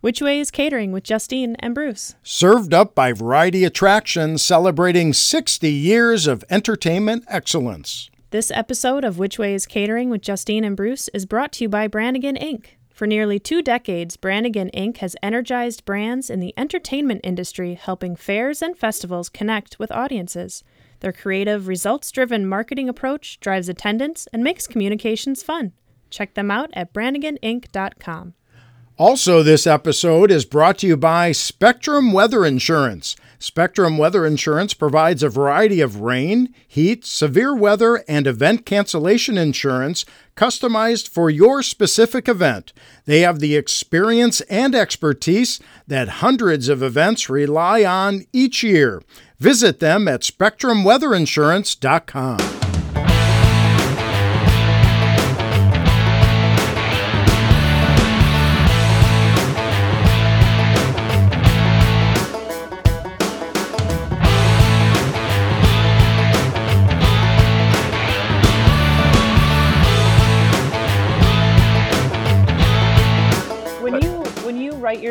Which Way is Catering with Justine and Bruce. Served up by Variety Attractions, celebrating 60 years of entertainment excellence. This episode of Which Way is Catering with Justine and Bruce is brought to you by Brannigan Inc. For nearly two decades, Brannigan Inc. has energized brands in the entertainment industry, helping fairs and festivals connect with audiences. Their creative, results driven marketing approach drives attendance and makes communications fun. Check them out at branniganinc.com. Also, this episode is brought to you by Spectrum Weather Insurance. Spectrum Weather Insurance provides a variety of rain, heat, severe weather, and event cancellation insurance customized for your specific event. They have the experience and expertise that hundreds of events rely on each year. Visit them at spectrumweatherinsurance.com.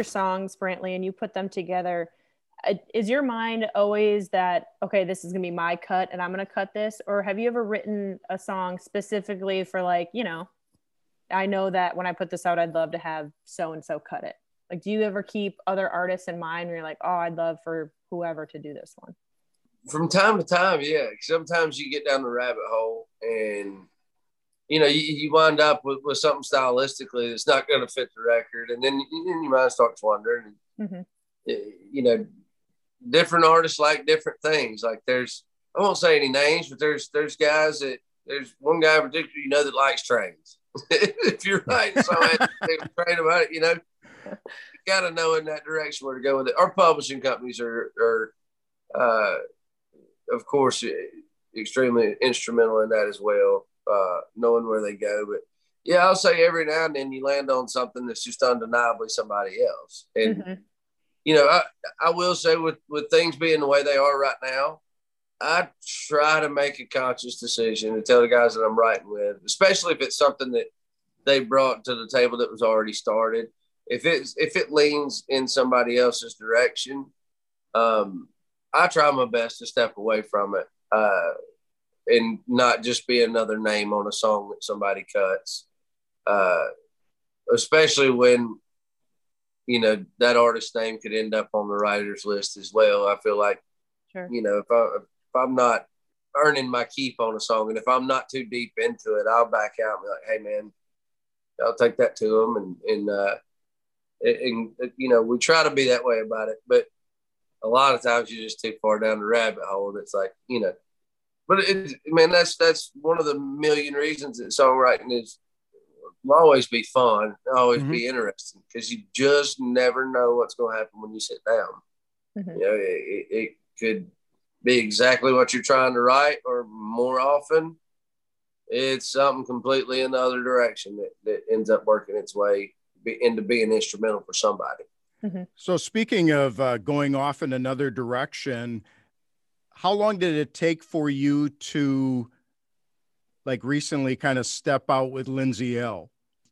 songs, Brantley, and you put them together, uh, is your mind always that okay, this is gonna be my cut, and I'm gonna cut this, or have you ever written a song specifically for like you know, I know that when I put this out, I'd love to have so and so cut it. Like, do you ever keep other artists in mind? Where you're like, oh, I'd love for whoever to do this one. From time to time, yeah. Sometimes you get down the rabbit hole and you know, you, you wind up with, with something stylistically that's not going to fit the record, and then, then your mind starts wandering. Mhm. You know, different artists like different things. Like there's, I won't say any names, but there's there's guys that there's one guy in particular you know that likes trains. if you're writing something train about it, you know, you got to know in that direction where to go with it. Our publishing companies are are, uh, of course, extremely instrumental in that as well uh, knowing where they go. But yeah, I'll say every now and then you land on something that's just undeniably somebody else. And Mhm. you know, I I will say with with things being the way they are right now, I try to make a conscious decision to tell the guys that I'm writing with, especially if it's something that they brought to the table that was already started. If it's if it leans in somebody else's direction, um, I try my best to step away from it. Uh, and not just be another name on a song that somebody cuts. Uh, especially when you know that artist's name could end up on the writers list as well. I feel like Sure. you know if I if I'm not earning my keep on a song, and if I'm not too deep into it, I'll back out and be like, hey man, I'll take that to them, and and uh, and, and you know we try to be that way about it, but a lot of times you're just too far down the rabbit hole. And it's like you know but it, man, that's that's one of the million reasons that songwriting is will always be fun, always be interesting because you just never know what's going to happen when you sit down. Mhm. You know, it, it, it could be exactly what you're trying to write, or more often, it's something completely in the other direction that, that ends up working its way into being instrumental for somebody. So, speaking of uh, going off in another direction, how long did it take for you to, like, recently kind of step out with Lindsay Ell?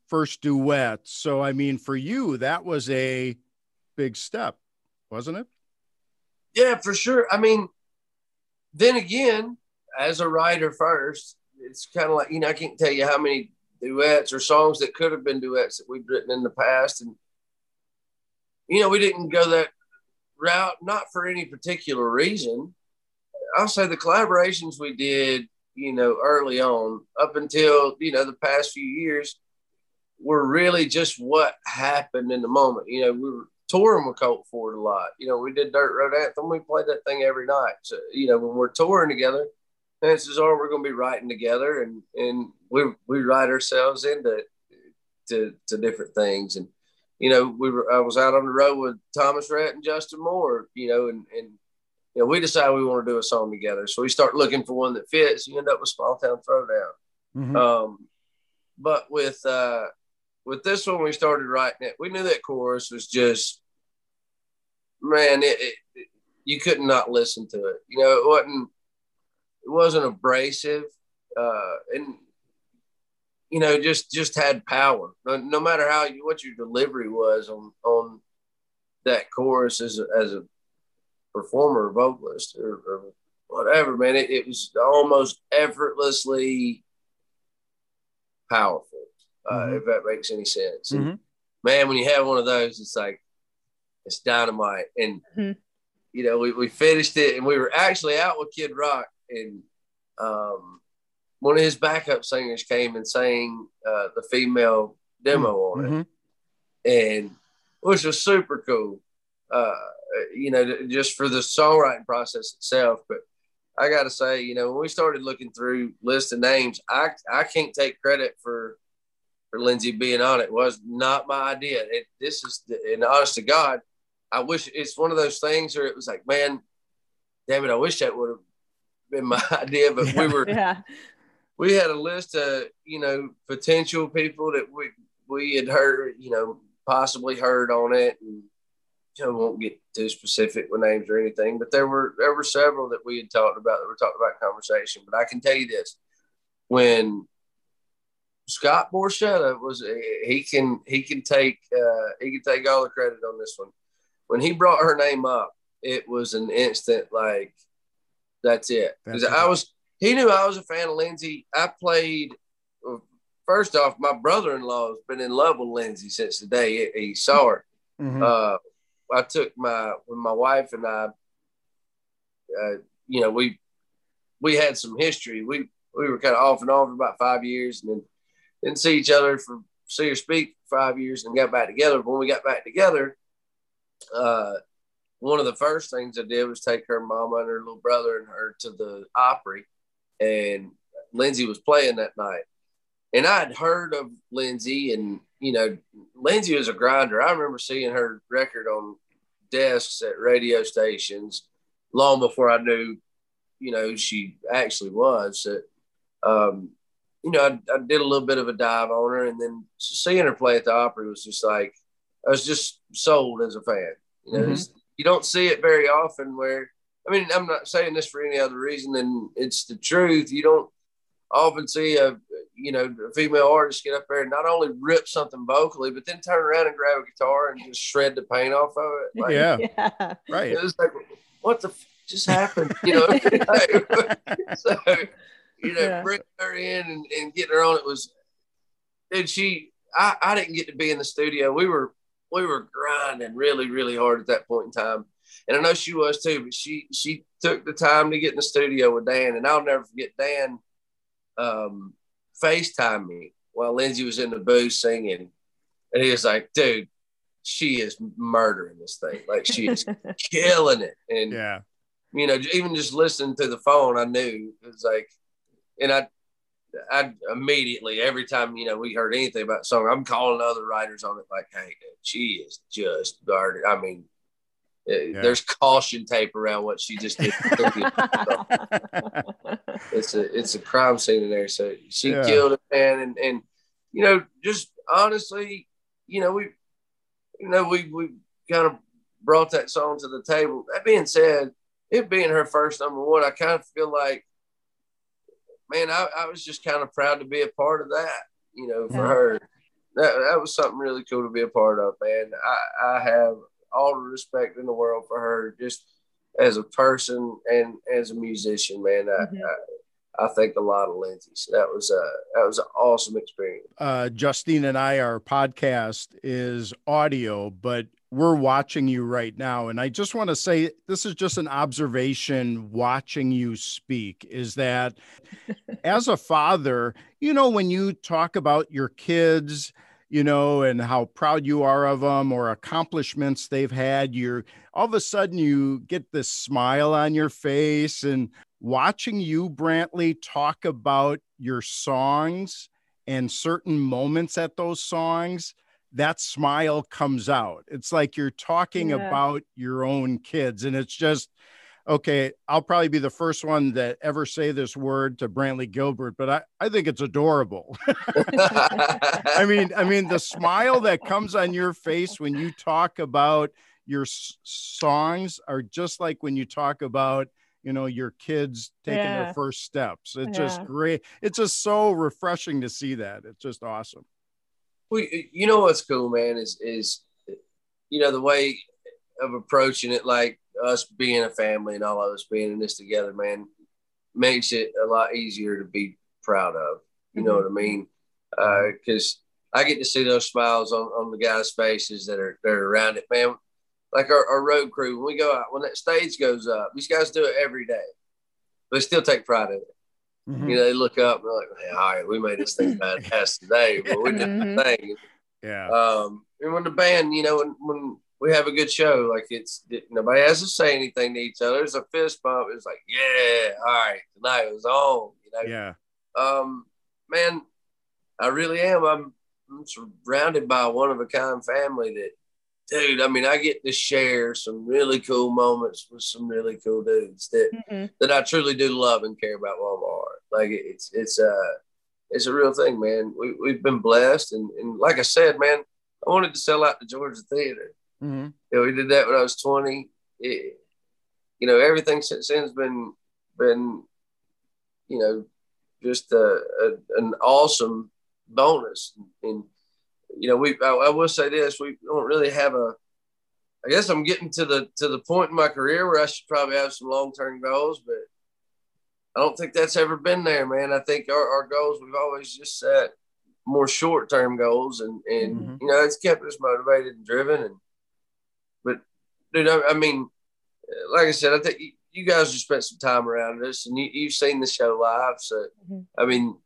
First duet. So, I mean, for you, that was a big step, wasn't it? Yeah, for sure. I mean, then again, as a writer first, it's kind of like, you know, I can't tell you how many duets or songs that could have been duets that we've written in the past. And, you know, we didn't go that route, not for any particular reason. I'll say the collaborations we did, you know, early on up until, you know, the past few years were really just what happened in the moment. You know, we were touring with Colt Ford a lot. You know, we did Dirt Road Anthem. We played that thing every night. So, you know, when we're touring together, chances are we're going to be writing together and, and we, we write ourselves into to, to different things. And, you know, we were, I was out on the road with Thomas Rhett and Justin Moore, you know, and, and, you know, we decided we want to do a song together. So we start looking for one that fits. You end up with Small Town Throwdown. Mhm. Um, but with uh, with this one, we started writing it. We knew that chorus was just, man, it, it, it- you could not not listen to it. You know, it wasn't it wasn't abrasive, uh, and you know, just just had power. No, no matter how you, what your delivery was on on that chorus as a, as a performer, vocalist, or, or whatever, man. It, it, was almost effortlessly powerful, uh, mm-hmm. if that makes any sense. Mm-hmm. And, man, when you have one of those, it's like it's dynamite. And mm-hmm. you know, we, we finished it, and we were actually out with Kid Rock, and um, one of his backup singers came and sang uh, the female demo on it, mm-hmm. and which was super cool. Uh, you know, just for the songwriting process itself. But I got to say, you know, when we started looking through list of names, I I can't take credit for for Lindsay being on it. it was not my idea. It, this is, and honest to God, I wish it's one of those things where it was like, man, damn it, I wish that would have been my idea. But we were, yeah. we had a list of you know potential people that we we had heard, you know, possibly heard on it, and know, won't get too specific with names or anything, but there were there were several that we had talked about that were talked about in conversation. But I can tell you this: when Scott Borchetta was he can he can take uh, he can take all the credit on this one. When he brought her name up, it was an instant like that's it because I was he knew I was a fan of Lindsay. I played first off, my brother-in-law has been in love with Lindsay since the day he saw her. Mm-hmm. Uh, I took my when my wife and I, uh, you know, we we had some history. We we were kind of off and on for about five years, and then didn't see each other for see or speak for five years, and got back together. When we got back together, uh, one of the first things I did was take her mama and her little brother and her to the Opry, and Lindsay was playing that night, and I'd heard of Lindsay, and you know, Lindsay was a grinder. I remember seeing her record on desks at radio stations long before I knew, you know, she actually was. So, um, you know, I, I, did a little bit of a dive on her, and then seeing her play at the Opry was just like I was just sold as a fan. You know, mm-hmm. you don't see it very often. Where I mean, I'm not saying this for any other reason than it's the truth. You don't often see a uh, you know a female artist get up there and not only rip something vocally, but then turn around and grab a guitar and just shred the paint off of it. Like, yeah. yeah, right. It was like, what the f- just happened? You know. so you know, yeah. bringing her in and, and getting her on it was, and she, I, I didn't get to be in the studio. We were we were grinding really really hard at that point in time and I know she was too. But she she took the time to get in the studio with Dan, and I'll never forget Dan um, FaceTime me while Lindsay was in the booth singing. And he was like, dude, she is murdering this thing. Like she is killing it. And, yeah. you know, even just listening to the phone, I knew it was like, and I, I immediately, every time, you know, we heard anything about the song, I'm calling other writers on it like, hey, dude, she is just guarded. I mean, yeah. There's caution tape around what she just did. it's a it's a crime scene in there. So she yeah. killed a man. And and you know, just honestly, you know, we you know, we we kind of brought that song to the table. That being said, it being her first number one, I kind of feel like, man, I, I was just kind of proud to be a part of that, you know, for yeah. her. That, that was something really cool to be a part of, man. I, I have all the respect in the world for her, just as a person and as a musician, man. Mm-hmm. I, I, I, think a lot of Lindsay. So that was a that was an awesome experience. Uh, Justine and I, our podcast is audio, but we're watching you right now, and I just want to say this is just an observation. Watching you speak is that, as a father, you know, when you talk about your kids you know, and how proud you are of them or accomplishments they've had, you're all of a sudden you get this smile on your face and watching you, Brantley, talk about your songs and certain moments at those songs, that smile comes out. It's like you're talking yeah. about your own kids. And it's just, okay, I'll probably be the first one that ever say this word to Brantley Gilbert, but I, I think it's adorable. I mean, I mean, the smile that comes on your face when you talk about your s- songs are just like when you talk about, you know, your kids taking yeah. their first steps. It's yeah. just great. It's just so refreshing to see that. It's just awesome. Well, you know what's cool, man, is is you know the way of approaching it like us being a family and all of us being in this together, man, makes it a lot easier to be proud of. You know what I mean? Because uh, I get to see those smiles on, on the guys' faces that are that are around it, man. Like our, our road crew, when we go out, when that stage goes up, these guys do it every day. But they still take pride in it. Mm-hmm. You know, they look up and they're like, hey, all right, we made this thing badass today, but we did mm-hmm. the thing. Yeah. Um, and when the band, you know, when, when we have a good show, like it's nobody has to say anything to each other. It's a fist bump. It's like, yeah, all right, tonight was on. You know. Yeah. Um, man, I really am. I'm, I'm surrounded by a one of a kind family that dude, I mean, I get to share some really cool moments with some really cool dudes that mm-hmm. that I truly do love and care about while I'm heart. Like it's it's uh it's a real thing, man. We we've been blessed, and and like I said, man, I wanted to sell out the Georgia Theater. Mm-hmm. You know, we did that when I was 20. It, you know, everything since then's been been you know just a, a an awesome bonus and you know, we I, I, will say this: we don't really have a. I guess I'm getting to the to the point in my career where I should probably have some long term goals, but I don't think that's ever been there, man. I think our, our goals we've always just set more short term goals, and and mm-hmm. you know it's kept us motivated and driven. And dude, I, I mean, like I said, I think you, guys have spent some time around us, and you, have seen the show live. So mm-hmm. I mean,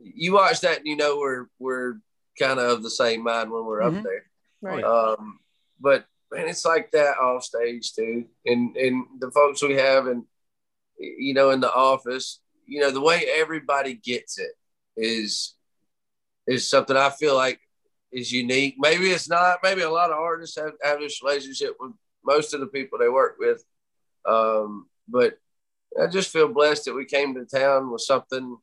you watch that and you know we're we're kind of of the same mind when we're mm-hmm. up there. Right. Um, but man, it's like that off stage too, and and the folks we have, and you know, in the office, you know, the way everybody gets it is is something I feel like is unique. Maybe it's not. Maybe a lot of artists have, have this relationship with most of the people they work with. Um, but I just feel blessed that we came to town with something,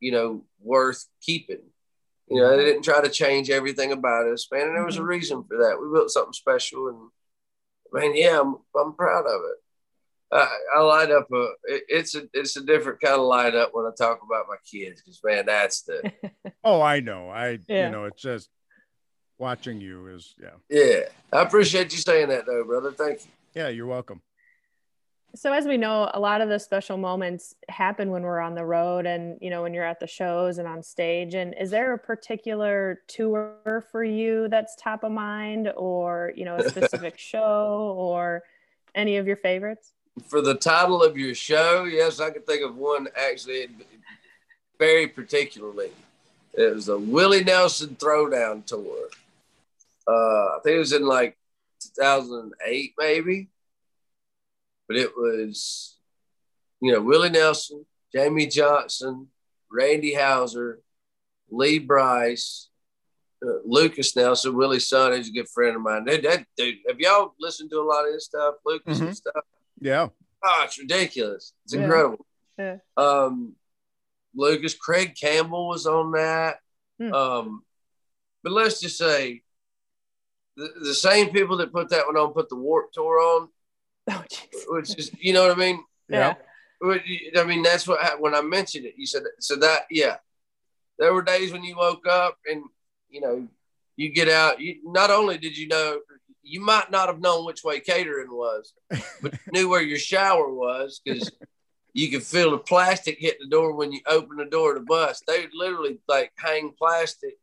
you know, worth keeping. You know, they didn't try to change everything about us, man. And there was a mm-hmm. reason for that. We built something special, and man, yeah, I'm, I'm proud of it. I, I light up a. It, it's a it's a different kind of light up when I talk about my kids because man, that's the. oh, I know. I yeah. you know it's just watching you is yeah. Yeah, I appreciate you saying that though, brother. Thank you. Yeah, you're welcome so as we know a lot of the special moments happen when we're on the road and you know when you're at the shows and on stage and is there a particular tour for you that's top of mind or you know a specific show or any of your favorites for the title of your show yes i can think of one actually very particularly it was a willie nelson throwdown tour uh i think it was in like 2008 maybe but it was, you know, Willie Nelson, Jamey Johnson, Randy Houser, Lee Brice, uh, Lukas Nelson, Willie's son, is a good friend of mine. That, that dude, have y'all listened to a lot of his stuff, Lukas mm-hmm. and stuff? Yeah. Oh, it's ridiculous. It's yeah. incredible. Yeah. Um, Lukas, Craig Campbell was on that. Hmm. Um, but let's just say the, the same people that put that one on put the Warped Tour on Oh, which is, you know what I mean? Yeah. I mean, that's what when I mentioned it, you said so that yeah. There were days when you woke up and you know you get out. You not only did you know you might not have known which way catering was, but you knew where your shower was because you could feel the plastic hit the door when you open the door of the bus. They would literally like hang plastic,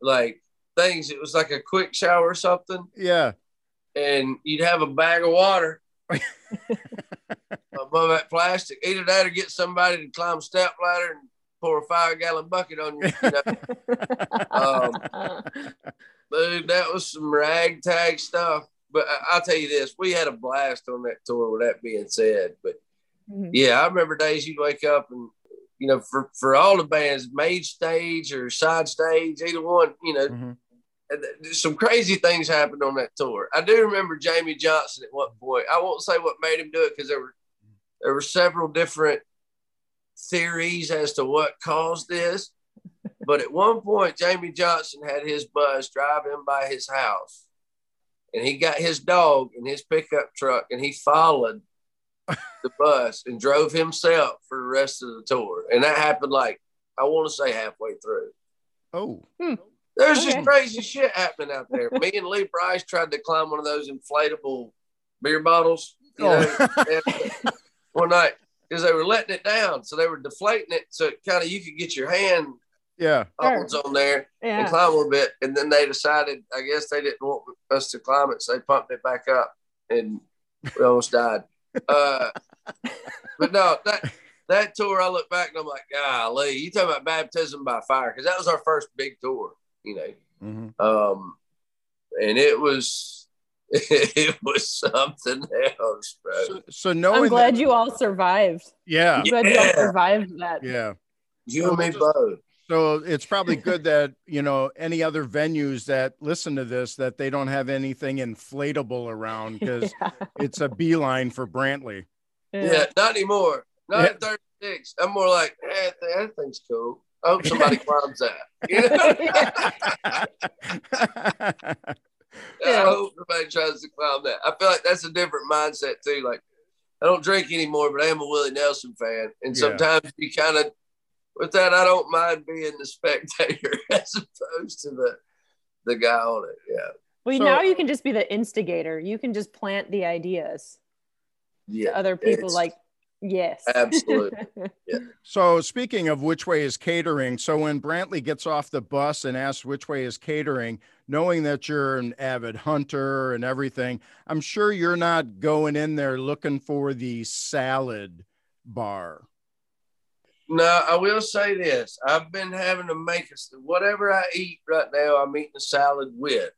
like things. It was like a quick shower or something. Yeah and you'd have a bag of water above that plastic. Either that or get somebody to climb a step ladder and pour a five gallon bucket on you. you know? um, dude, that was some ragtag stuff. But I, will tell you this, we had a blast on that tour. With that being said, but mm-hmm. yeah, I remember days you'd wake up and you know, for for all the bands, main stage or side stage, either one, you know, mm-hmm some crazy things happened on that tour. I do remember Jamey Johnson at one point. I won't say what made him do it because there were there were several different theories as to what caused this. But at one point, Jamey Johnson had his bus drive driving by his house, and he got his dog in his pickup truck, and he followed the bus and drove himself for the rest of the tour. And that happened like I want to say halfway through. Oh. Hmm. There's Okay. just crazy shit happening out there. Me and Lee Brice tried to climb one of those inflatable beer bottles. You know, one night because they were letting it down, so they were deflating it, so kind of you could get your hand yeah. Sure. on there and climb a little bit. And then they decided, I guess they didn't want us to climb it, so they pumped it back up, and we almost died. Uh, but no, that that tour, I look back and I'm like, golly, you talking about baptism by fire because that was our first big tour, you know. Mhm. Um, and it was it was something else, bro. So, so knowing I'm glad that- you all survived. yeah. I'm glad you all survived that. Yeah. You and me both. So it's probably good that, you know, any other venues that listen to this that they don't have anything inflatable around because Yeah. it's a beeline for Brantley. Yeah, not anymore. Not Yeah. at 36. I'm more like, eh, that thing's cool. I hope somebody climbs that. You know? I hope somebody tries to climb that. I feel like that's a different mindset too. Like, I don't drink anymore, but I am a Willie Nelson fan. And Yeah. sometimes you kind of, with that, I don't mind being the spectator as opposed to the the guy on it. Yeah. Well, So- now you can just be the instigator. You can just plant the ideas Yeah. to other people. Like, yes, Absolutely. So speaking of which way is catering, so when Brantley gets off the bus and asks which way is catering, knowing that you're an avid hunter and everything, I'm sure you're not going in there looking for the salad bar. No, I will say this. I've been having to make us whatever I eat right now, I'm eating a salad with.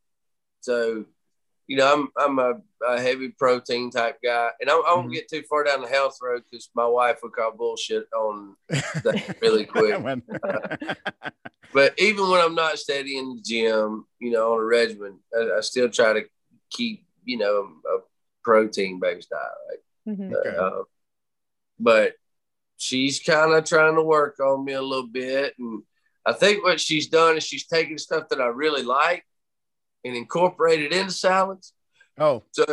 So, you know, I'm I'm a, a heavy protein type guy, and I, I won't Mhm. get too far down the health road because my wife will call bullshit on that really quick. But even when I'm not steady in the gym, you know, on a regimen, I, I still try to keep, you know, a protein based diet. Right? Mhm. Okay. Uh, but she's kind of trying to work on me a little bit. And I think what she's done is she's taken stuff that I really like and incorporated into salads. oh, So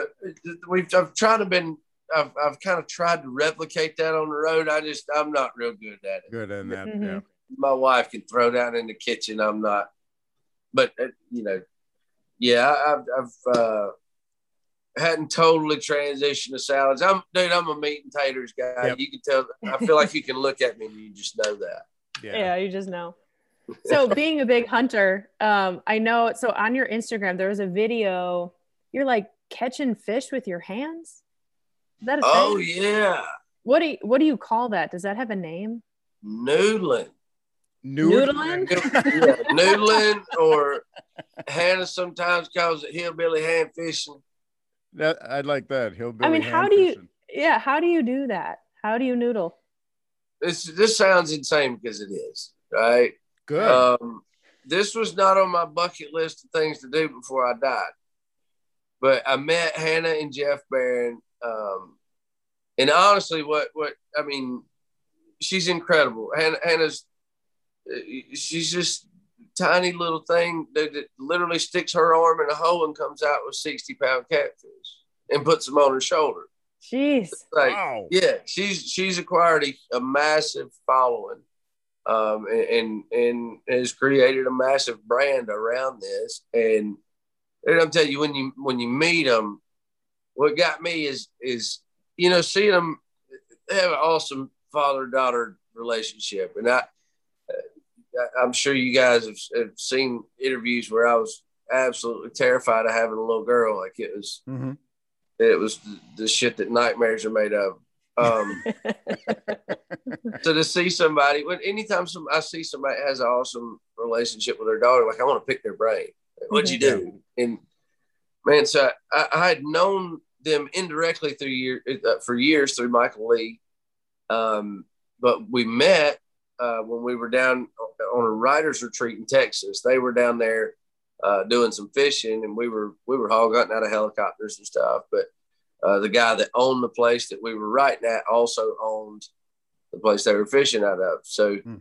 we've I've tried to been I've, I've kind of tried to replicate that on the road. I just I'm not real good at it. good in that. Mhm. Yeah. My wife can throw down in the kitchen. I'm not, but uh, you know, yeah, I- I've I've uh, hadn't totally transitioned to salads. I'm dude. I'm a meat and taters guy. Yep. You can tell. I feel like you can look at me and you just know that. Yeah. yeah, you just know. So, being a big hunter, um, I know. So, on your Instagram, there was a video. You're like catching fish with your hands. Is that a Oh thing? yeah, What do you, What do you call that? Does that have a name? noodling. Nood- Noodling? yeah, noodling or Hannah sometimes calls it hillbilly hand fishing. That I like that. Hillbilly. I mean, how hand do you? Yeah, how do you do that? How do you noodle? This this sounds insane because it is right. Good. Um, this was not on my bucket list of things to do before I died. But I met Hannah and Jeff Barron. Um, and honestly, what, what, I mean, she's incredible. Hannah, Hannah's, uh, she's just tiny little thing that, that literally sticks her arm in a hole and comes out with 60 pound catfish and puts them on her shoulder. Jeez. Like, wow. yeah, she's she's acquired a, a massive following, um, and, and and has created a massive brand around this. And, and I'm telling you, when you when you meet them, what got me is is you know seeing them they have an awesome father daughter relationship, and I uh, I'm sure you guys have, have seen interviews where I was absolutely terrified of having a little girl. Like it was Mhm. it was the, the shit that nightmares are made of. Um, so to see somebody, when anytime some I see somebody has an awesome relationship with their daughter, like I want to pick their brain. Like, What'd you do? And man, so I, I had known them indirectly through year uh, for years through Michael Lee, um, but we met uh, when we were down on a writers retreat in Texas. They were down there uh, doing some fishing, and we were we were hog hunting out of helicopters and stuff. But uh, the guy that owned the place that we were writing at also owned the place they were fishing out of. So Hmm.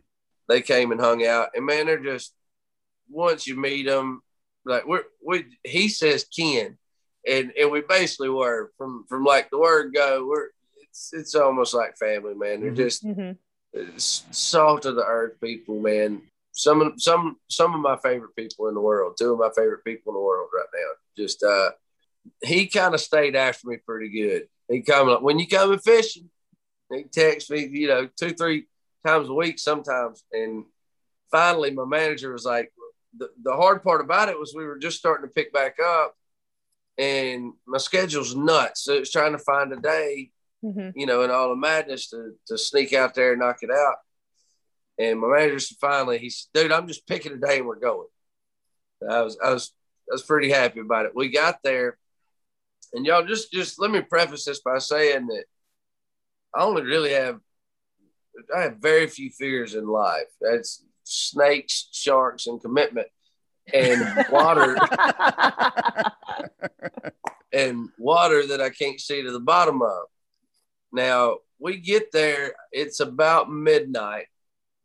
they came and hung out, and man, they're just once you meet them, like we're we he says Ken, and and we basically were from from like the word go. We're it's it's almost like family, man. They're Mhm. just Mhm. salt of the earth people, man. some of some some of my favorite people in the world. Two of my favorite people in the world right now. Just uh, he kind of stayed after me pretty good. He come like when you coming fishing, he texts me, you know, two three times a week sometimes. And finally, my manager was like, the, the hard part about it was we were just starting to pick back up, and my schedule's nuts. So it's trying to find a day, mm-hmm. you know, in all the madness to to sneak out there and knock it out. And my manager said finally, he said, dude, I'm just picking a day and we're going. I was, I was, I was pretty happy about it. We got there and y'all just, just let me preface this by saying that I only really have, I have very few fears in life. That's snakes, sharks, and commitment and water and water that I can't see to the bottom of. Now we get there, it's about midnight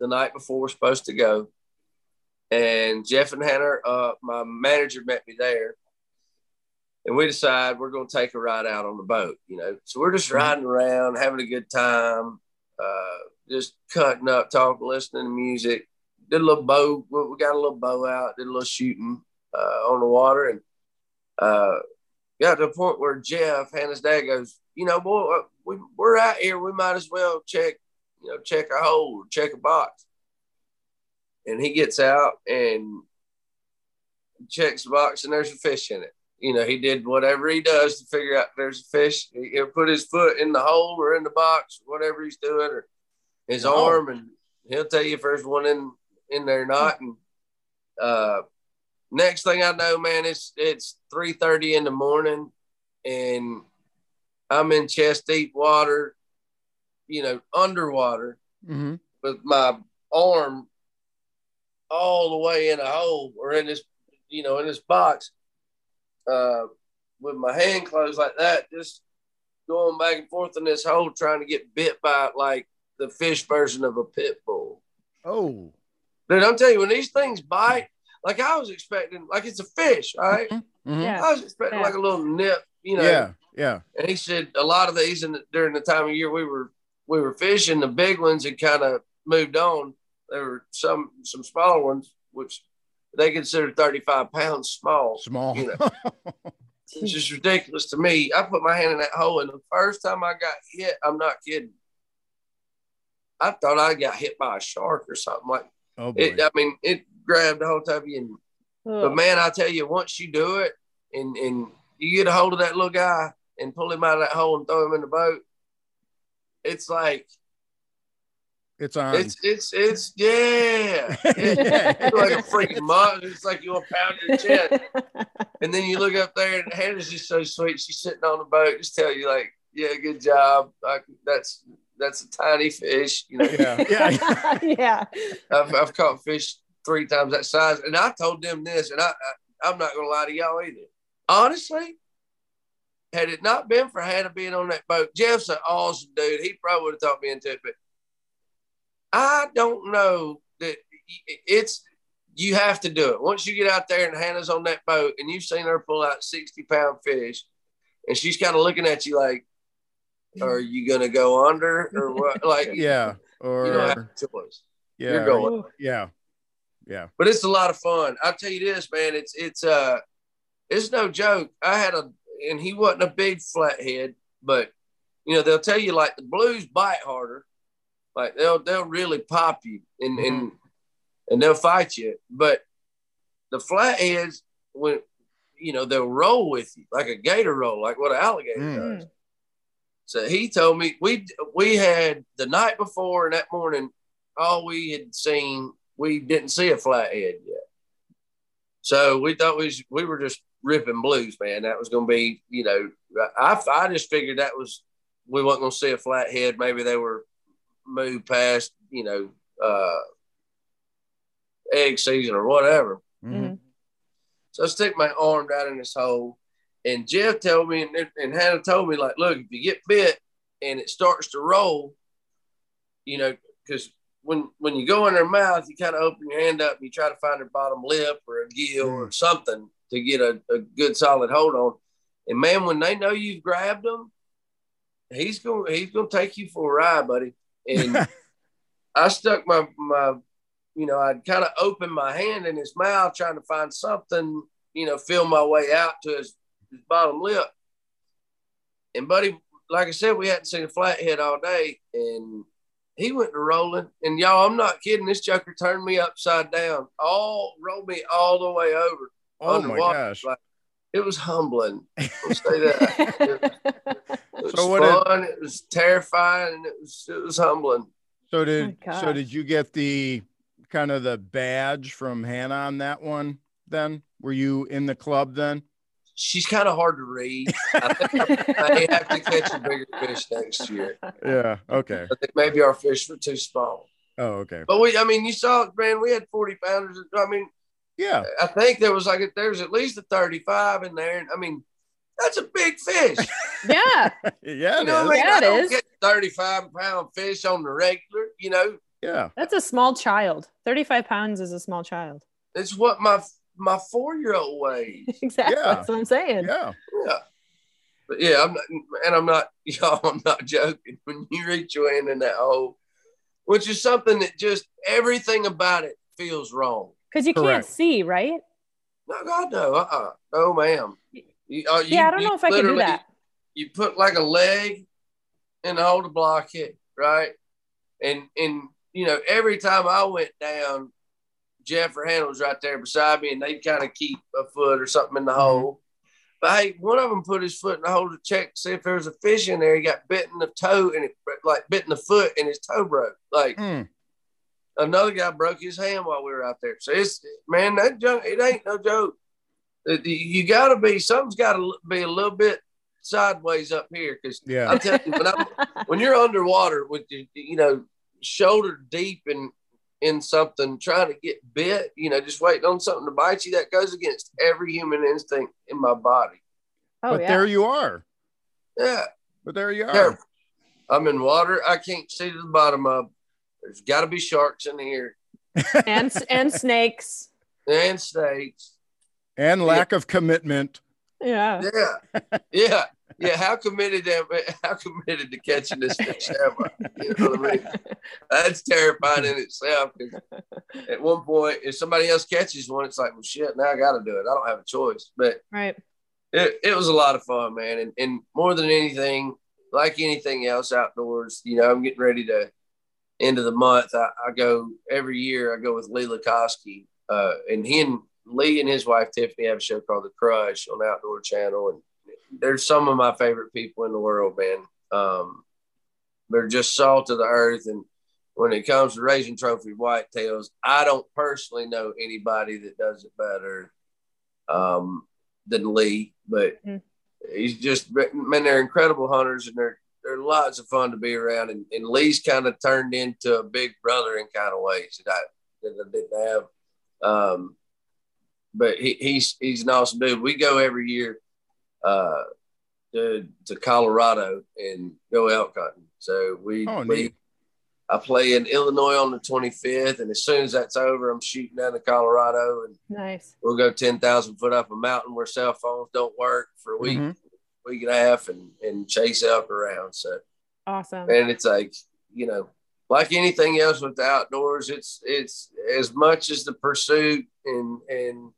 the night before we're supposed to go. And Jeff and Hannah, uh, my manager met me there. And we decide we're going to take a ride out on the boat, you know. So we're just mm-hmm. riding around, having a good time, uh, just cutting up, talking, listening to music. Did a little bow, we got a little bow out, did a little shooting uh, on the water. And uh, got to the point where Jeff, Hannah's dad, goes, You know, boy, uh, we, we're out here. We might as well check you know, check a hole, check a box. And he gets out and checks the box, and there's a fish in it. You know, he did whatever he does to figure out there's a fish. He'll put his foot in the hole or in the box, whatever he's doing, or his oh. arm, and he'll tell you if there's one in in there or not. And uh, next thing I know, man, it's it's three thirty in the morning, and I'm in chest deep water you know, underwater mm-hmm. with my arm all the way in a hole or in this, you know, in this box, uh, with my hand closed like that, just going back and forth in this hole, trying to get bit by like the fish version of a pit bull. Oh, dude, I'm telling you, when these things bite, like I was expecting, like it's a fish, right? Mm-hmm. mm-hmm. Yeah. I was expecting yeah. like a little nip, you know. Yeah, yeah. And he said a lot of these, and during the time of year we were we were fishing, the big ones had kind of moved on. There were some some smaller ones, which they consider 35 pounds small. Small. You know. it's just ridiculous to me. I put my hand in that hole, and the first time I got hit, I'm not kidding. I thought I got hit by a shark or something like. Oh boy. It, I mean, it grabbed the whole time of you. And, But man, I tell you, once you do it, and and you get a hold of that little guy and pull him out of that hole and throw him in the boat, it's like it's on. It's it's it's yeah. It's like a freaking monster. It's like you want to pound your chest. and then you look up there and Hannah's just so sweet. She's sitting on the boat, just tell you like, yeah, good job. Like that's that's a tiny fish, you know. Yeah, yeah. yeah. I've, I've caught fish three times that size, and I told them this, and I, I I'm not gonna lie to y'all either. Honestly, had it not been for Hannah being on that boat, Jeff's an awesome dude. He probably would have talked me into it, but I don't know that it's you have to do it. Once you get out there and Hannah's on that boat and you've seen her pull out 60 pound fish and she's kind of looking at you like, are you going to go under or what? Like, yeah. Or, you don't have choice. Yeah. You're going. Yeah. Yeah. But it's a lot of fun. I'll tell you this, man. It's, it's, uh, it's no joke. I had a and he wasn't a big flathead, but you know they'll tell you like the blues bite harder, like they'll they'll really pop you and mm-hmm. and and they'll fight you. But the flatheads, when you know they'll roll with you like a gator roll, like what an alligator mm. does. So he told me we we had the night before and that morning, all we had seen, we didn't see a flathead yet. So we thought we we were just ripping blues, man. That was going to be, you know, I, I just figured that was, we weren't going to see a flathead. Maybe they were moved past, you know, uh, egg season or whatever. Mm-hmm. So I stick my arm down in this hole. And Jeff told me, and, and Hannah told me, like, look, if you get bit and it starts to roll, you know, because when when you go in their mouth, you kind of open your hand up and you try to find their bottom lip or a gill mm. or something to get a, a good solid hold on. And man, when they know you've grabbed them, he's gonna he's going to take you for a ride, buddy. And I stuck my my you know, I'd kind of open my hand in his mouth trying to find something, you know, feel my way out to his, his bottom lip. And Buddy, like I said, we hadn't seen a flathead all day, and he went to rolling. And y'all, I'm not kidding. This joker turned me upside down, all rolled me all the way over. Oh my gosh! Like, it was humbling. I'll say that. it, it was So what fun. it was terrifying, and it was it was humbling. So did Oh so did you get the kind of the badge from Hannah on that one? Then were you in the club then? She's kind of hard to read. I think I may have to catch a bigger fish next year. Yeah. Okay. I think maybe our fish were too small. Oh, okay. But we, I mean, you saw it, man. We had 40 pounders. I mean, Yeah. I think there was like, a, there was at least a 35 in there. And I mean, that's a big fish. yeah. Yeah. You know is. what I mean? Yeah, I don't is. get 35 pound fish on the regular. You know, Yeah. That's a small child. 35 pounds is a small child. it's what my my four year old weighs. exactly. Yeah. That's what I'm saying. Yeah. Yeah. But yeah, I'm not, and I'm not, y'all, I'm not joking. When you reach your hand in that hole, which is something that just everything about it feels wrong. Because you can't see, right? No, God, no, uh, uh no, ma'am. You, uh, you- yeah, I don't know if I can do that. You put like a leg in the hole to block it, right? And and you know, every time I went down, Jeff or Hannah was right there beside me, and they'd kind of keep a foot or something in the Mhm. hole. But hey, one of them put his foot in the hole to check to see if there was a fish in there. He got bit in the toe and it like bit in the foot, and his toe broke. Like Mm. another guy broke his hand while we were out there. So it's man, that junk, it ain't no joke. Uh, it- You got to be something's got to be a little bit sideways up here because Yeah. I'm telling you, when, I'm, when you're underwater with your, you know, shoulder deep in in something, trying to get bit, you know, just waiting on something to bite you, that goes against every human instinct in my body. Oh, but yeah. there you are. Yeah, But there you are. yeah. I'm in water. I can't see to the bottom of. There's got to be sharks in here and, and snakes. and snakes. And lack of commitment. Yeah. Yeah, yeah, yeah. How committed am How committed to catching this fish am I? You know what I mean? That's terrifying in itself. 'cause At one point, if somebody else catches one, it's like, well, shit. Now I got to do it. I don't have a choice. But Right. it, it was a lot of fun, man. And, and more than anything, like anything else outdoors, you know, I'm getting ready to end of the month. I, I go every year. I go with Lee Lakosky, uh, and he and Lee and his wife Tiffany have a show called The Crush on Outdoor Channel, and they're some of my favorite people in the world, man. Um, they're just salt of the earth, and when it comes to raising trophy whitetails, I don't personally know anybody that does it better um, than Lee, but Mm. he's just man, they're incredible hunters, and they're they're lots of fun to be around. And, and Lee's kind of turned into a big brother in kind of ways that I that I didn't have. Um, but he, he's he's an awesome dude. We go every year uh, to to Colorado and go elk hunting. So we, Oh, we. I play in Illinois on the 25th, and as soon as that's over, I'm shooting down to Colorado, and Nice. we'll go 10,000 foot up a mountain where cell phones don't work for a week, Mhm. week and a half, and and chase elk around. So Awesome. and it's like you know like anything else with the outdoors it's it's as much as the pursuit and and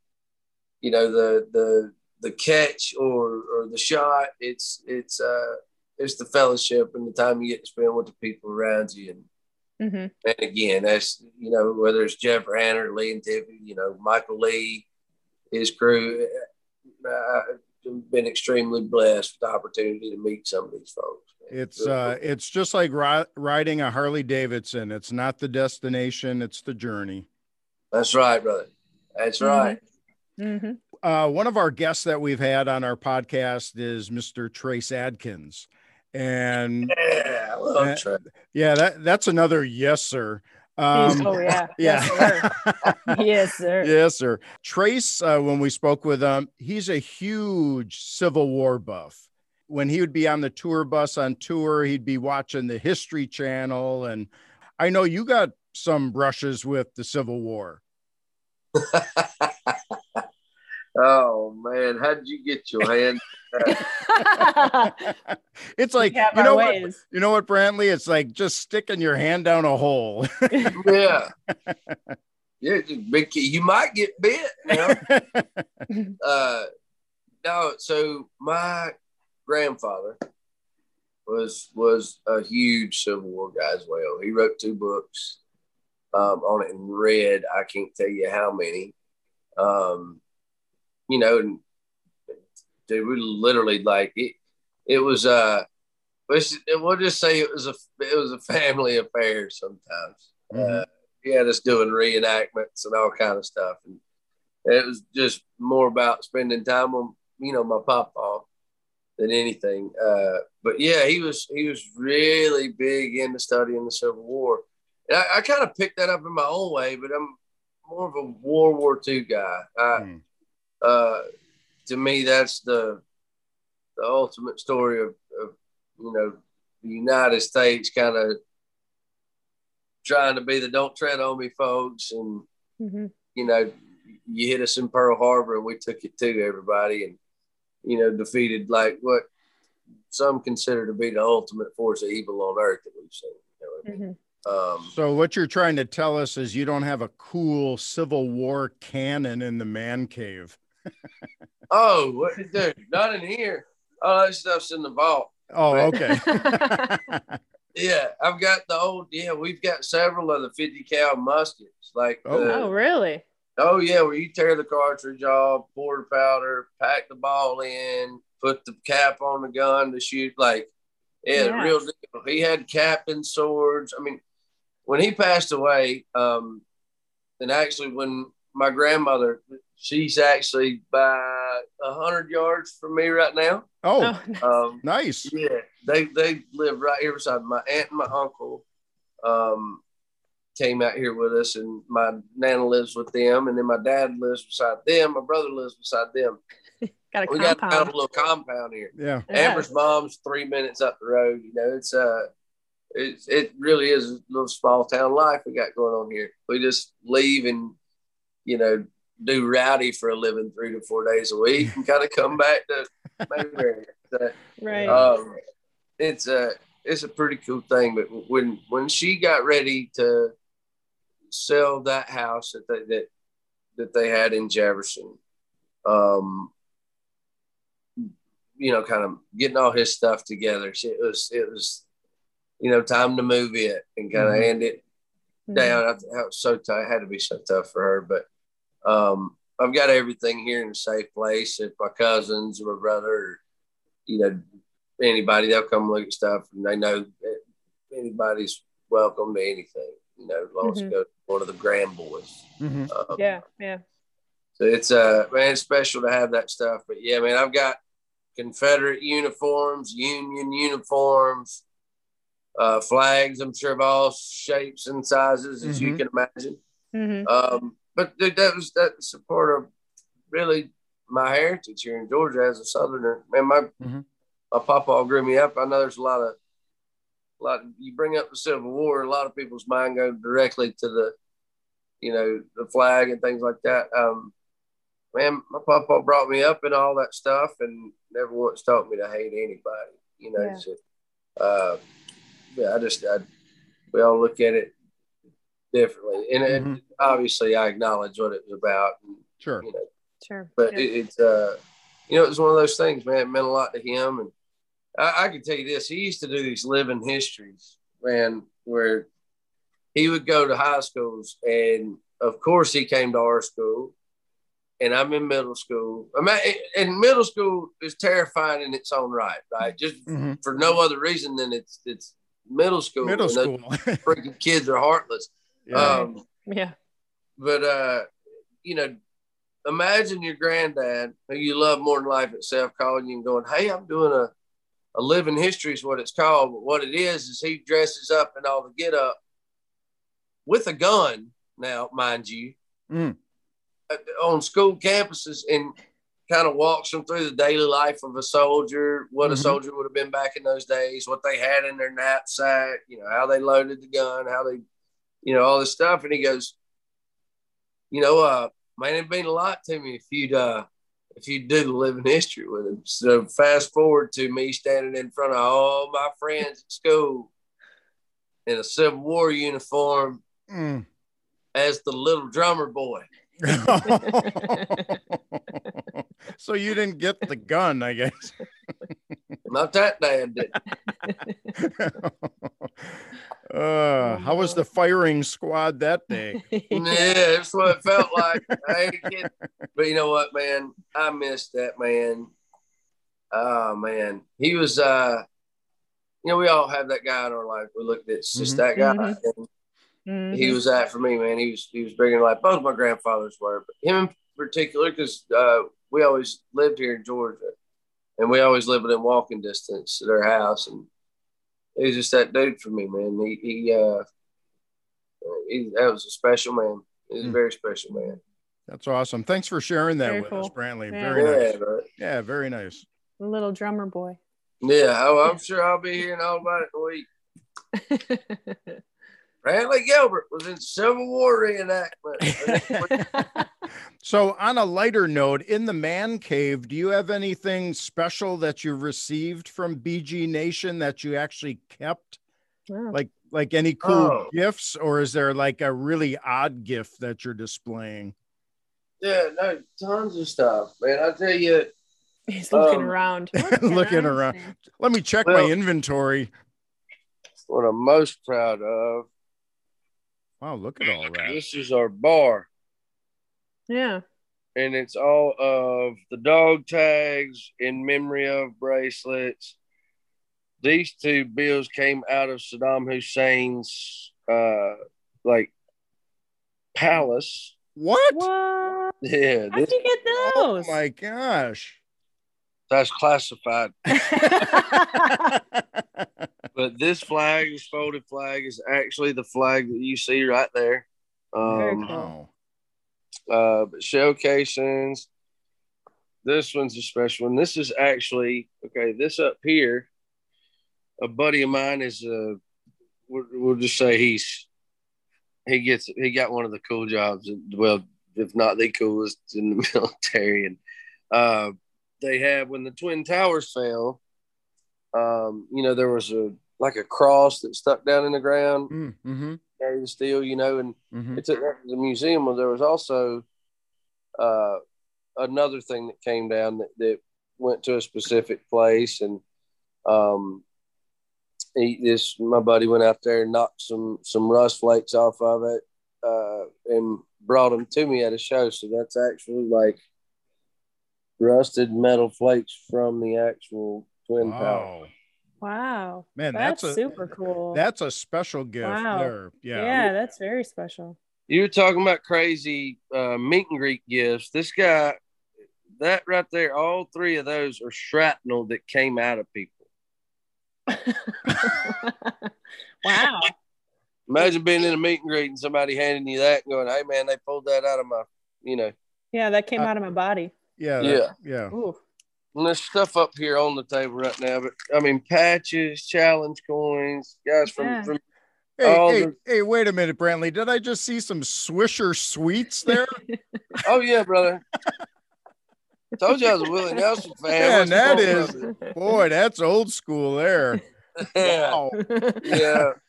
you know the the the catch or or the shot it's it's uh it's the fellowship and the time you get to spend with the people around you and hmm and again that's you know whether it's jeff or Hannah or lee and tiffany you know michael lee his crew uh, I've been extremely blessed with the opportunity to meet some of these folks man. It's Really uh it's just like ri- riding a Harley Davidson. It's not the destination, it's the journey. That's right, brother. That's Mhm. right. Hmm Uh, one of our guests that we've had on our podcast is Mr. Trace Adkins. And Yeah, love Uh, yeah, that that's another yes, sir. Um, oh yeah. yeah. Yes, sir. yes, sir. yes, sir. Trace, uh, when we spoke with him, he's a huge Civil War buff. When he would be on the tour bus on tour, he'd be watching the History Channel. And I know you got some brushes with the Civil War. Oh man, how did you get your hand? it's like, you our know what? ways. You know what, Brantley? It's like just sticking your hand down a hole. yeah, Yeah, big key. You might get bit. You know? uh, no, so my grandfather was was a huge Civil War guy as well. He wrote two books um, on it and read. I can't tell you how many. Um, you know, and they were literally like it. It was uh, we'll just say it was a it was a family affair. Sometimes mm-hmm. uh, he had us doing reenactments and all kind of stuff, and it was just more about spending time with you know my papa than anything. Uh, but yeah, he was he was really big into studying the Civil War. And I, I kind of picked that up in my own way, but I'm more of a World War II guy. I, mm. uh, to me, that's the the ultimate story of, of you know the United States kind of trying to be the "Don't tread on me," folks, and mm-hmm. you know you hit us in Pearl Harbor and we took it to everybody, and you know defeated like what some consider to be the ultimate force of evil on earth that we've seen. You know I mean? mm-hmm. Um, so what you're trying to tell us is you don't have a cool Civil War cannon in the man cave. oh, what, dude, not in here. All that stuff's in the vault. Oh, okay. yeah, I've got the old. Yeah, we've got several of the 50 cal muskets. Like, oh, the, oh really? Oh yeah, where you tear the cartridge off, pour the powder, pack the ball in, put the cap on the gun to shoot. Like, yeah, yeah. real deal. He had captain swords. I mean, when he passed away, um, and actually when my grandmother, she's actually by a hundred yards from me right now. Oh, oh um, nice. Yeah, they they live right here beside my aunt and my uncle. Um, came out here with us, and my nana lives with them, and then my dad lives beside them. My brother lives beside them. got a we compound. got a little compound here. Yeah. Amber's mom's three minutes up the road. You know, it's uh it, it really is a little small town life we got going on here. We just leave and, you know, do rowdy for a living three to four days a week and kind of come back to Mayberry. right. Um, it's a, it's a pretty cool thing. But when, when she got ready to sell that house that they, that, that they had in Jefferson, um, you know, kind of getting all his stuff together. It was, it was, you know, time to move it and kind of mm-hmm. hand it mm-hmm. down. I, I was so tough. It had to be so tough for her, but um, I've got everything here in a safe place. If my cousins or my brother, or, you know, anybody, they'll come look at stuff and they know that anybody's welcome to anything, you know, as long mm-hmm. as it goes one of the grand boys. Mm-hmm. Um, yeah, yeah. So it's uh man, it's special to have that stuff. But yeah, man, I've got Confederate uniforms, Union uniforms, uh, flags, I'm sure of all shapes and sizes, as mm-hmm. you can imagine. Mm-hmm. Um, but dude, that was that support of really my heritage here in Georgia as a Southerner. Man, my mm-hmm. my papa grew me up. I know there's a lot of a lot. Of, you bring up the Civil War, a lot of people's mind go directly to the, you know, the flag and things like that. Um, man, my papa brought me up in all that stuff and never once taught me to hate anybody. You know, yeah. so, uh, yeah, I just I, we all look at it differently, and, mm-hmm. obviously I acknowledge what it was about. And, sure, you know, sure, but yeah. it, it's uh, you know, it was one of those things, man. It meant a lot to him, and I, I can tell you this: he used to do these living histories, man, where he would go to high schools, and of course he came to our school and I'm in middle school. I mean, and middle school is terrifying in its own right, right? Just mm-hmm. for no other reason than it's it's middle school. Middle school. freaking kids are heartless. Yeah. Um, yeah. But uh, you know, imagine your granddad, who you love more than life itself, calling you and going, "Hey, I'm doing a a living history is what it's called. But what it is is he dresses up and all the get up with a gun. Now, mind you, mm. on school campuses and kind of walks them through the daily life of a soldier, what mm-hmm. a soldier would have been back in those days, what they had in their knapsack, you know, how they loaded the gun, how they, you know, all this stuff. And he goes, you know, uh, man, it'd mean a lot to me if you'd, uh, if you do the living history with him. So fast forward to me standing in front of all my friends at school in a Civil War uniform. Mm. as the little drummer boy. So you didn't get the gun, I guess. Not that dad did. uh, how was the firing squad that day? yeah, that's what it felt like. I ain't. But you know what, man? I missed that man. Oh man. He was uh you know, we all have that guy in our life. We looked at it's just Mhm. that guy. Mhm. And he was that for me, man. He was he was bigger than life. Both my grandfathers were, but him in particular, because uh, we always lived here in Georgia, and we always lived within walking distance to their house, and he was just that dude for me, man. He he, uh, he that was a special man. He was a Mm. very special man. That's awesome. Thanks for sharing that Very with us, cool. Brantley. Yeah. Very Yeah, nice. bro. Yeah, very nice. little drummer boy. yeah. Oh, I'm sure I'll be hearing all about it in a week. Brantley Gilbert was in Civil War reenactment. so, on a lighter note, in the man cave, do you have anything special that you received from BG Nation that you actually kept? Wow. Like, like any cool Oh. gifts, or is there like a really odd gift that you're displaying? yeah, no, tons of stuff, man. I tell you. He's looking Um, around. Looking around. Let me check Well- my inventory. what I'm most proud of. Wow, look at all that. This is our bar, Yeah. and it's all of the dog tags in memory of bracelets. These two bills came out of Saddam Hussein's uh like palace. What? What? Yeah, How'd this, you get those? Oh those? my gosh. that's classified. But this flag, this folded flag, is actually the flag that you see right there. Very Um, cool. uh, but shell casings. This one's a special one. This is actually okay. This up here, a buddy of mine is a. we'll, we'll just say he's he gets he got one of the cool jobs. Well, if not the coolest in the military, and uh, they have when the twin towers fell. Um, you know, there was a like a cross that stuck down in the ground, Mm, mm-hmm, carried the steel, you know, and mm-hmm. it took that to the museum. Well, there was also uh, another thing that came down that, that went to a specific place, and um, he, this my buddy went out there and knocked some some rust flakes off of it, uh, and brought them to me at a show. So that's actually like rusted metal flakes from the actual twin tower. Wow. Wow. Man, That's, that's, a super cool. that's a special gift Wow. there. yeah. Yeah. that's very special. You were talking about crazy uh, meet and greet gifts. This guy, that right there, all three of those are shrapnel that came out of people. wow. Imagine being in a meet and greet and somebody handing you that and going, "Hey, man, they pulled that out of my," you know. Yeah, that came Uh, out of my body. Yeah. Yeah. that- yeah. Ooh. And there's stuff up here on the table right now, but I mean, patches, challenge coins, guys from Yeah. from Hey, hey, the- hey, wait a minute, Brantley. Did I just see some Swisher sweets there? oh yeah, brother. Told you I was a Willie Nelson fan. Man, What's that the is- point of Boy, that's old school there. yeah. Wow. yeah.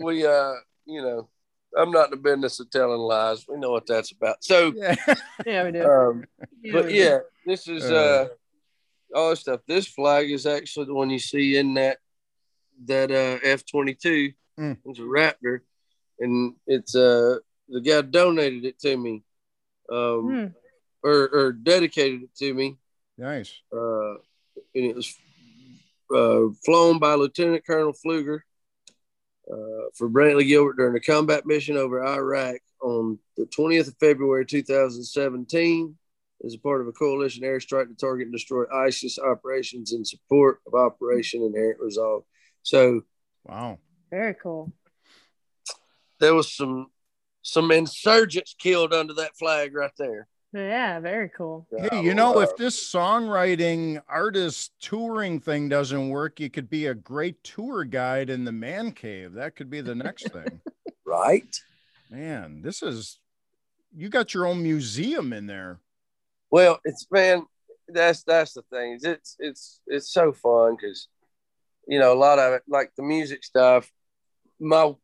We uh, you know, I'm not in the business of telling lies. We know what that's about. So Yeah. yeah, we do. um but we do. yeah, this is Uh. All this stuff. This flag is actually the one you see in that that uh F twenty two. Mm. It's a Raptor, and it's uh the guy donated it to me, um Hmm. or or dedicated it to me. Nice. Uh, and it was uh, flown by Lieutenant Colonel Fluger uh, for Brantley Gilbert during a combat mission over Iraq on the 20th of February 2017 as a part of a coalition airstrike to target and destroy ISIS operations in support of Operation Inherent Resolve. So Wow. Very cool. there was some some insurgents killed under that flag right there. Yeah, very cool. Hey, you know, Uh, if this songwriting artist touring thing doesn't work, you could be a great tour guide in the man cave. That could be the next thing. right. Man, this is you got your own museum in there. Well, it's man, that's that's the thing. It's it's it's so fun because you know a lot of it, like the music stuff. My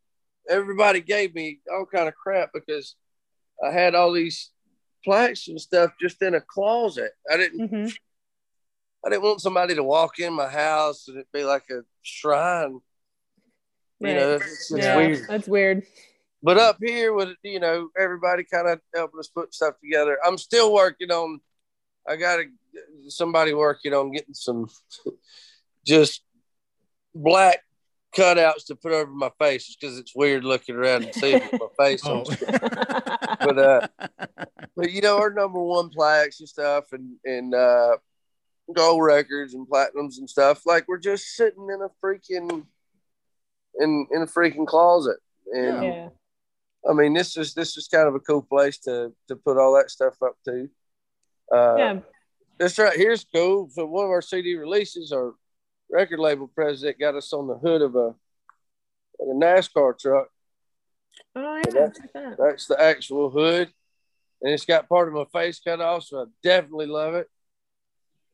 everybody gave me all kind of crap because I had all these plaques and stuff just in a closet. I didn't. hmm I didn't want somebody to walk in my house and it be like a shrine. You know, it's, it's yeah, weird. that's weird. But up here with you know everybody kind of helping us put stuff together. I'm still working on. I got to somebody working on getting some just black cutouts to put over my face because it's weird looking around and seeing my face. Oh. on But uh, but you know our number one plaques and stuff and and uh, gold records and platinums and stuff like we're just sitting in a freaking in in a freaking closet and. yeah. I mean, this is this is kind of a cool place to to put all that stuff up to. Uh, Yeah. This right here's cool. So one of our CD releases, our record label president got us on the hood of a, of a NASCAR truck. Oh Yeah, yeah. that's- check that. That's the actual hood, and it's got part of my face cut off. So I definitely love it.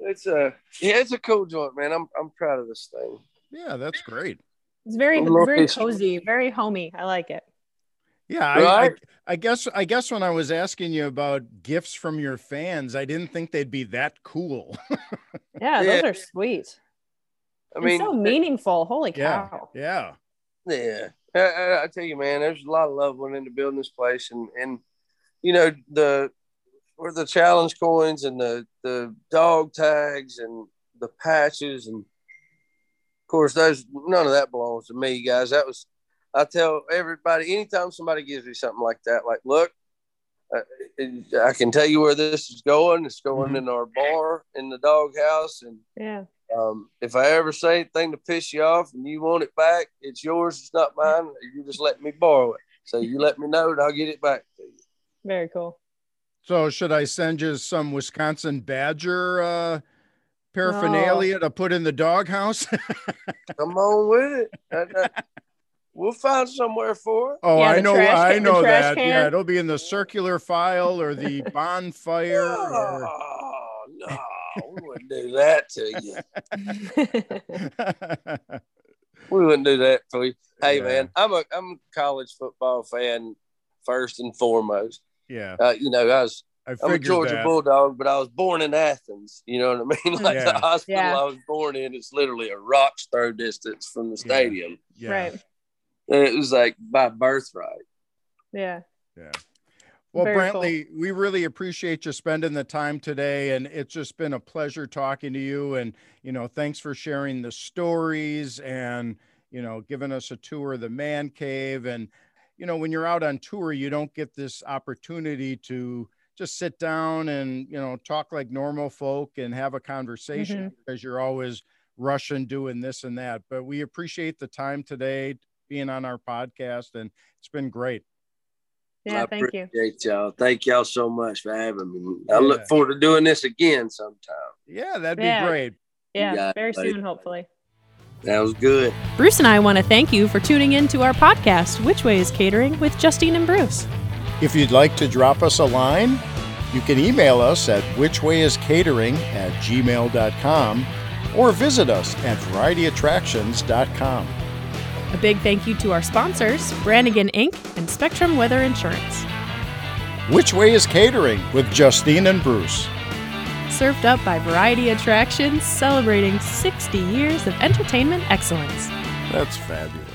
It's a yeah, it's a cool joint, man. I'm I'm proud of this thing. yeah, that's great. It's very Love very cozy, very homey. I like it. Yeah, I, I, I guess I guess when I was asking you about gifts from your fans, I didn't think they'd be that cool. Yeah, Yeah. those are sweet. I and mean, so meaningful. Holy cow. yeah, Yeah, I, I, I tell you, man, there's a lot of love went into building this place, and and you know the where the challenge coins and the the dog tags and the patches, and of course, those none of that belongs to me, guys. That was I tell everybody anytime somebody gives me something like that, like, look. I, I can tell you where this is going. It's going Mhm. in our bar in the doghouse, and Yeah. um, if I ever say anything to piss you off and you want it back, it's yours. It's not mine. You just let me borrow it. So you let me know and I'll get it back to you. Very cool. So should I send you some Wisconsin Badger uh, paraphernalia to put in the doghouse? Come on with it. And, uh, we'll find somewhere for it. oh, Yeah, I know, trash I know that. can. Yeah, it'll be in the circular file or the bonfire. or- Oh, no, we wouldn't do that to you. We wouldn't do that for you. Hey, Yeah. man, I'm a I'm a college football fan first and foremost. yeah, Uh, you know, I was I I'm a Georgia that. Bulldog, but I was born in Athens. You know what I mean? Like Yeah. the hospital Yeah. I was born in is literally a rock's throw distance from the Yeah. stadium. Yeah, Right. And it was like by birthright. Yeah. yeah. Well, Very cool. Brantley, we really appreciate you spending the time today, and it's just been a pleasure talking to you. And you know, thanks for sharing the stories and you know, giving us a tour of the man cave. And you know, when you're out on tour, you don't get this opportunity to just sit down and you know talk like normal folk and have a conversation mm-hmm. because you're always rushing doing this and that. But we appreciate the time today being on our podcast, and it's been great. Yeah. I Thank you. appreciate y'all. Thank y'all so much for having me. I Yeah. look forward to doing this again sometime. Yeah, that'd be great. Yeah. got it, Very buddy. soon, hopefully. That was good. Bruce and I want to thank you for tuning in to our podcast, Which Way is Catering with Justine and Bruce. If you'd like to drop us a line, you can email us at whichwayiscatering at gmail.com or visit us at varietyattractions.com. A big thank you to our sponsors, Brannigan Inc. and Spectrum Weather Insurance. Which Way is Catering with Justine and Bruce. Served up by Variety Attractions, celebrating 60 years of entertainment excellence. That's fabulous.